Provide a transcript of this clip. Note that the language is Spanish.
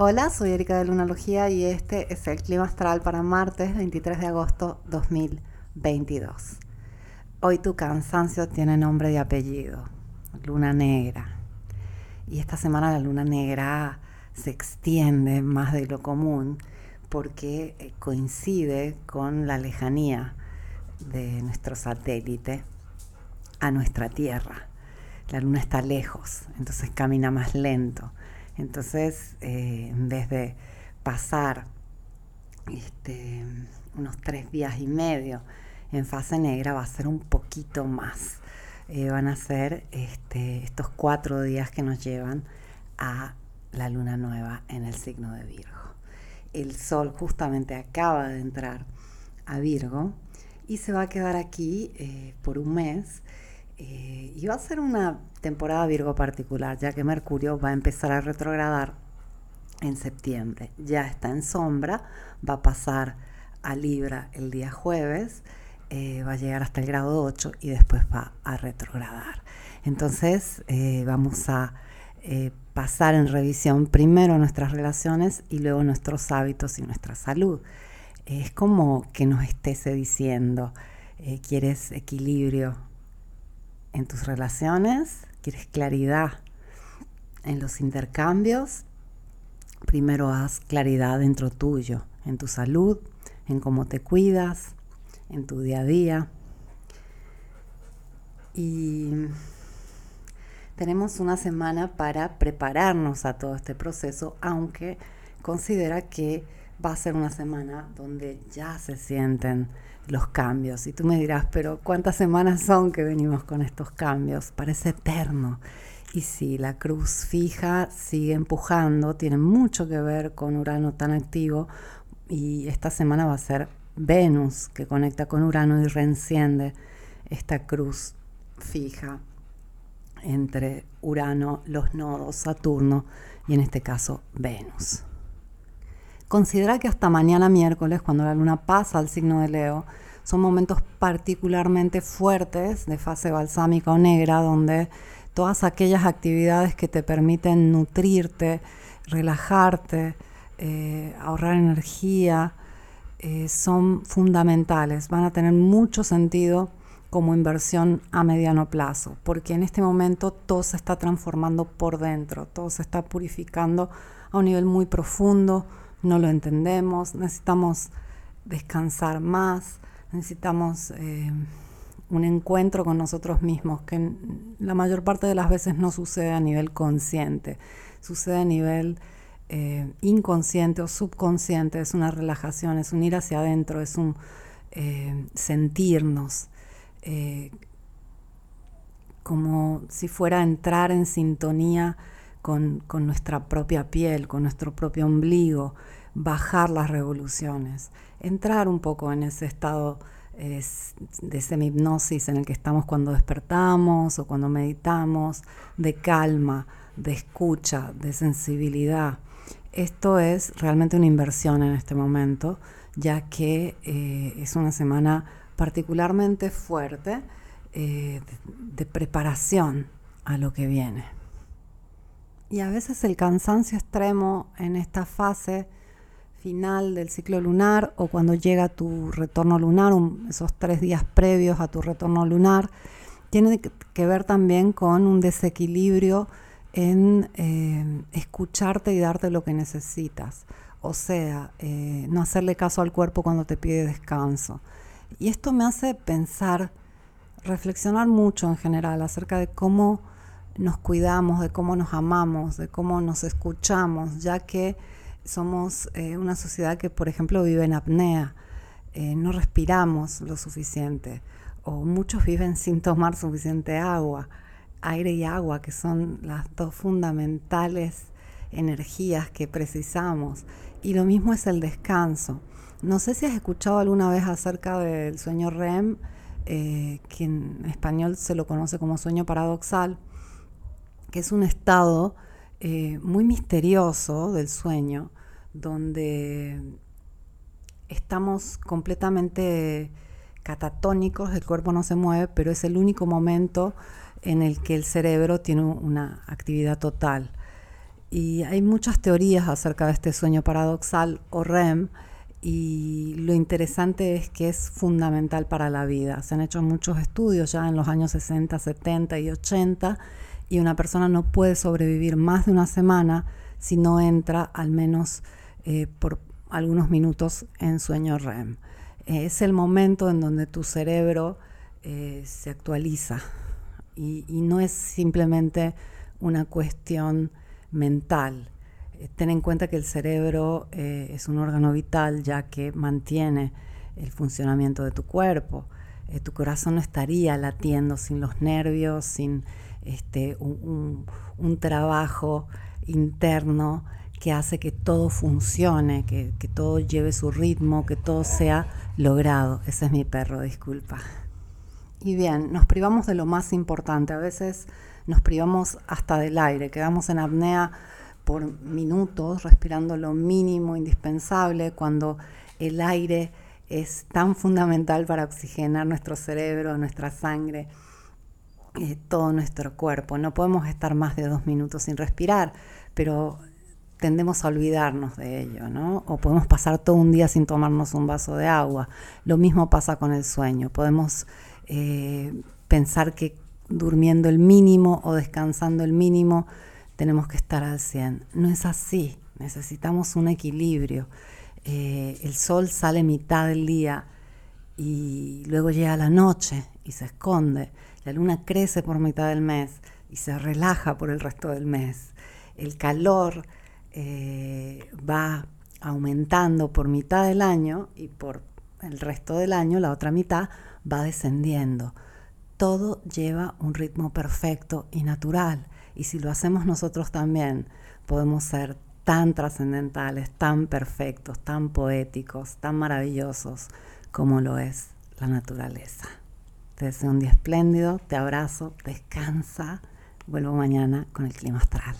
Hola, soy Erika de Lunalogía y este es el clima astral para martes 23 de agosto 2022. Hoy tu cansancio tiene nombre y apellido, luna negra. Y esta semana la luna negra se extiende más de lo común porque eh, coincide con la lejanía de nuestro satélite a nuestra Tierra. La luna está lejos, entonces camina más lento. Entonces, eh, en vez de pasar este, unos tres días y medio en fase negra, va a ser un poquito más. Eh, van a ser este, estos cuatro días que nos llevan a la luna nueva en el signo de Virgo. El sol justamente acaba de entrar a Virgo y se va a quedar aquí eh, por un mes. Eh, y va a ser una temporada Virgo particular, ya que Mercurio va a empezar a retrogradar en septiembre. Ya está en sombra, va a pasar a Libra el día jueves, eh, va a llegar hasta el grado 8 y después va a retrogradar. Entonces vamos a pasar en revisión primero nuestras relaciones y luego nuestros hábitos y nuestra salud. Es como que nos estés diciendo, eh, ¿quieres equilibrio en tus relaciones? ¿Quieres claridad en los intercambios? Primero haz claridad dentro tuyo, en tu salud, en cómo te cuidas, en tu día a día. Y tenemos una semana para prepararnos a todo este proceso, aunque considera que va a ser una semana donde ya se sienten los cambios. Y tú me dirás, pero ¿cuántas semanas son que venimos con estos cambios? Parece eterno. Y si la cruz fija sigue empujando, tiene mucho que ver con Urano tan activo y esta semana va a ser Venus que conecta con Urano y reenciende esta cruz fija entre Urano, los nodos, Saturno y en este caso Venus. Considera que hasta mañana miércoles, cuando la luna pasa al signo de Leo, son momentos particularmente fuertes de fase balsámica o negra, donde todas aquellas actividades que te permiten nutrirte, relajarte, eh, ahorrar energía, eh, son fundamentales, van a tener mucho sentido como inversión a mediano plazo, porque en este momento todo se está transformando por dentro, todo se está purificando a un nivel muy profundo, no lo entendemos, necesitamos descansar más, necesitamos eh, un encuentro con nosotros mismos, que la mayor parte de las veces no sucede a nivel consciente, sucede a nivel eh, inconsciente o subconsciente, es una relajación, es un ir hacia adentro, es un eh, sentirnos. Como si fuera a entrar en sintonía con, nuestra propia piel, con nuestro propio ombligo, bajar las revoluciones, entrar un poco en ese estado eh, de semi-hipnosis en el que estamos cuando despertamos o cuando meditamos, de calma, de escucha, de sensibilidad. Esto es realmente una inversión en este momento, ya que eh, es una semana particularmente fuerte eh, de, preparación a lo que viene. Y a veces el cansancio extremo en esta fase final del ciclo lunar o cuando llega tu retorno lunar, esos tres días previos a tu retorno lunar, tiene que ver también con un desequilibrio en eh, escucharte y darte lo que necesitas. O sea, eh, no hacerle caso al cuerpo cuando te pide descanso. Y esto me hace pensar, reflexionar mucho en general acerca de cómo nos cuidamos, de cómo nos amamos, de cómo nos escuchamos, ya que somos eh, una sociedad que, por ejemplo, vive en apnea, eh, no respiramos lo suficiente, o muchos viven sin tomar suficiente agua, aire y agua, que son las dos fundamentales energías que precisamos. Y lo mismo es el descanso. No sé si has escuchado alguna vez acerca del sueño REM, eh, que en español se lo conoce como sueño paradoxal, que es un estado eh, muy misterioso del sueño, donde estamos completamente catatónicos, el cuerpo no se mueve, pero es el único momento en el que el cerebro tiene una actividad total. Y hay muchas teorías acerca de este sueño paradoxal o REM y lo interesante es que es fundamental para la vida. Se han hecho muchos estudios ya en los años 60, 70 y 80 y una persona no puede sobrevivir más de una semana si no entra al menos eh, por algunos minutos en sueño REM. Eh, es el momento en donde tu cerebro eh, se actualiza y, no es simplemente una cuestión mental. ten en cuenta que el cerebro es un órgano vital ya que mantiene el funcionamiento de tu cuerpo. tu corazón no estaría latiendo sin los nervios, sin este, un, trabajo interno que hace que todo funcione, que, todo lleve su ritmo, que todo sea logrado. Ese es mi perro, disculpa. Y bien, nos privamos de lo más importante. A veces nos privamos hasta del aire, quedamos en apnea por minutos, respirando lo mínimo indispensable, cuando el aire es tan fundamental para oxigenar nuestro cerebro, nuestra sangre eh, todo nuestro cuerpo. No podemos estar más de dos minutos sin respirar, pero tendemos a olvidarnos de ello, ¿no? O podemos pasar todo un día sin tomarnos un vaso de agua. Lo mismo pasa con el sueño. Podemos eh, pensar que durmiendo el mínimo o descansando el mínimo tenemos que estar al 100. No es así. Necesitamos un equilibrio. Eh, el sol sale mitad del día y luego llega la noche y se esconde. La luna crece por mitad del mes y se relaja por el resto del mes. El calor eh, va aumentando por mitad del año y por el resto del año, la otra mitad, va descendiendo. Todo lleva un ritmo perfecto y natural. Y si lo hacemos nosotros también, podemos ser tan trascendentales, tan perfectos, tan poéticos, tan maravillosos como lo es la naturaleza. Te deseo un día espléndido, te abrazo, descansa. Vuelvo mañana con el clima astral.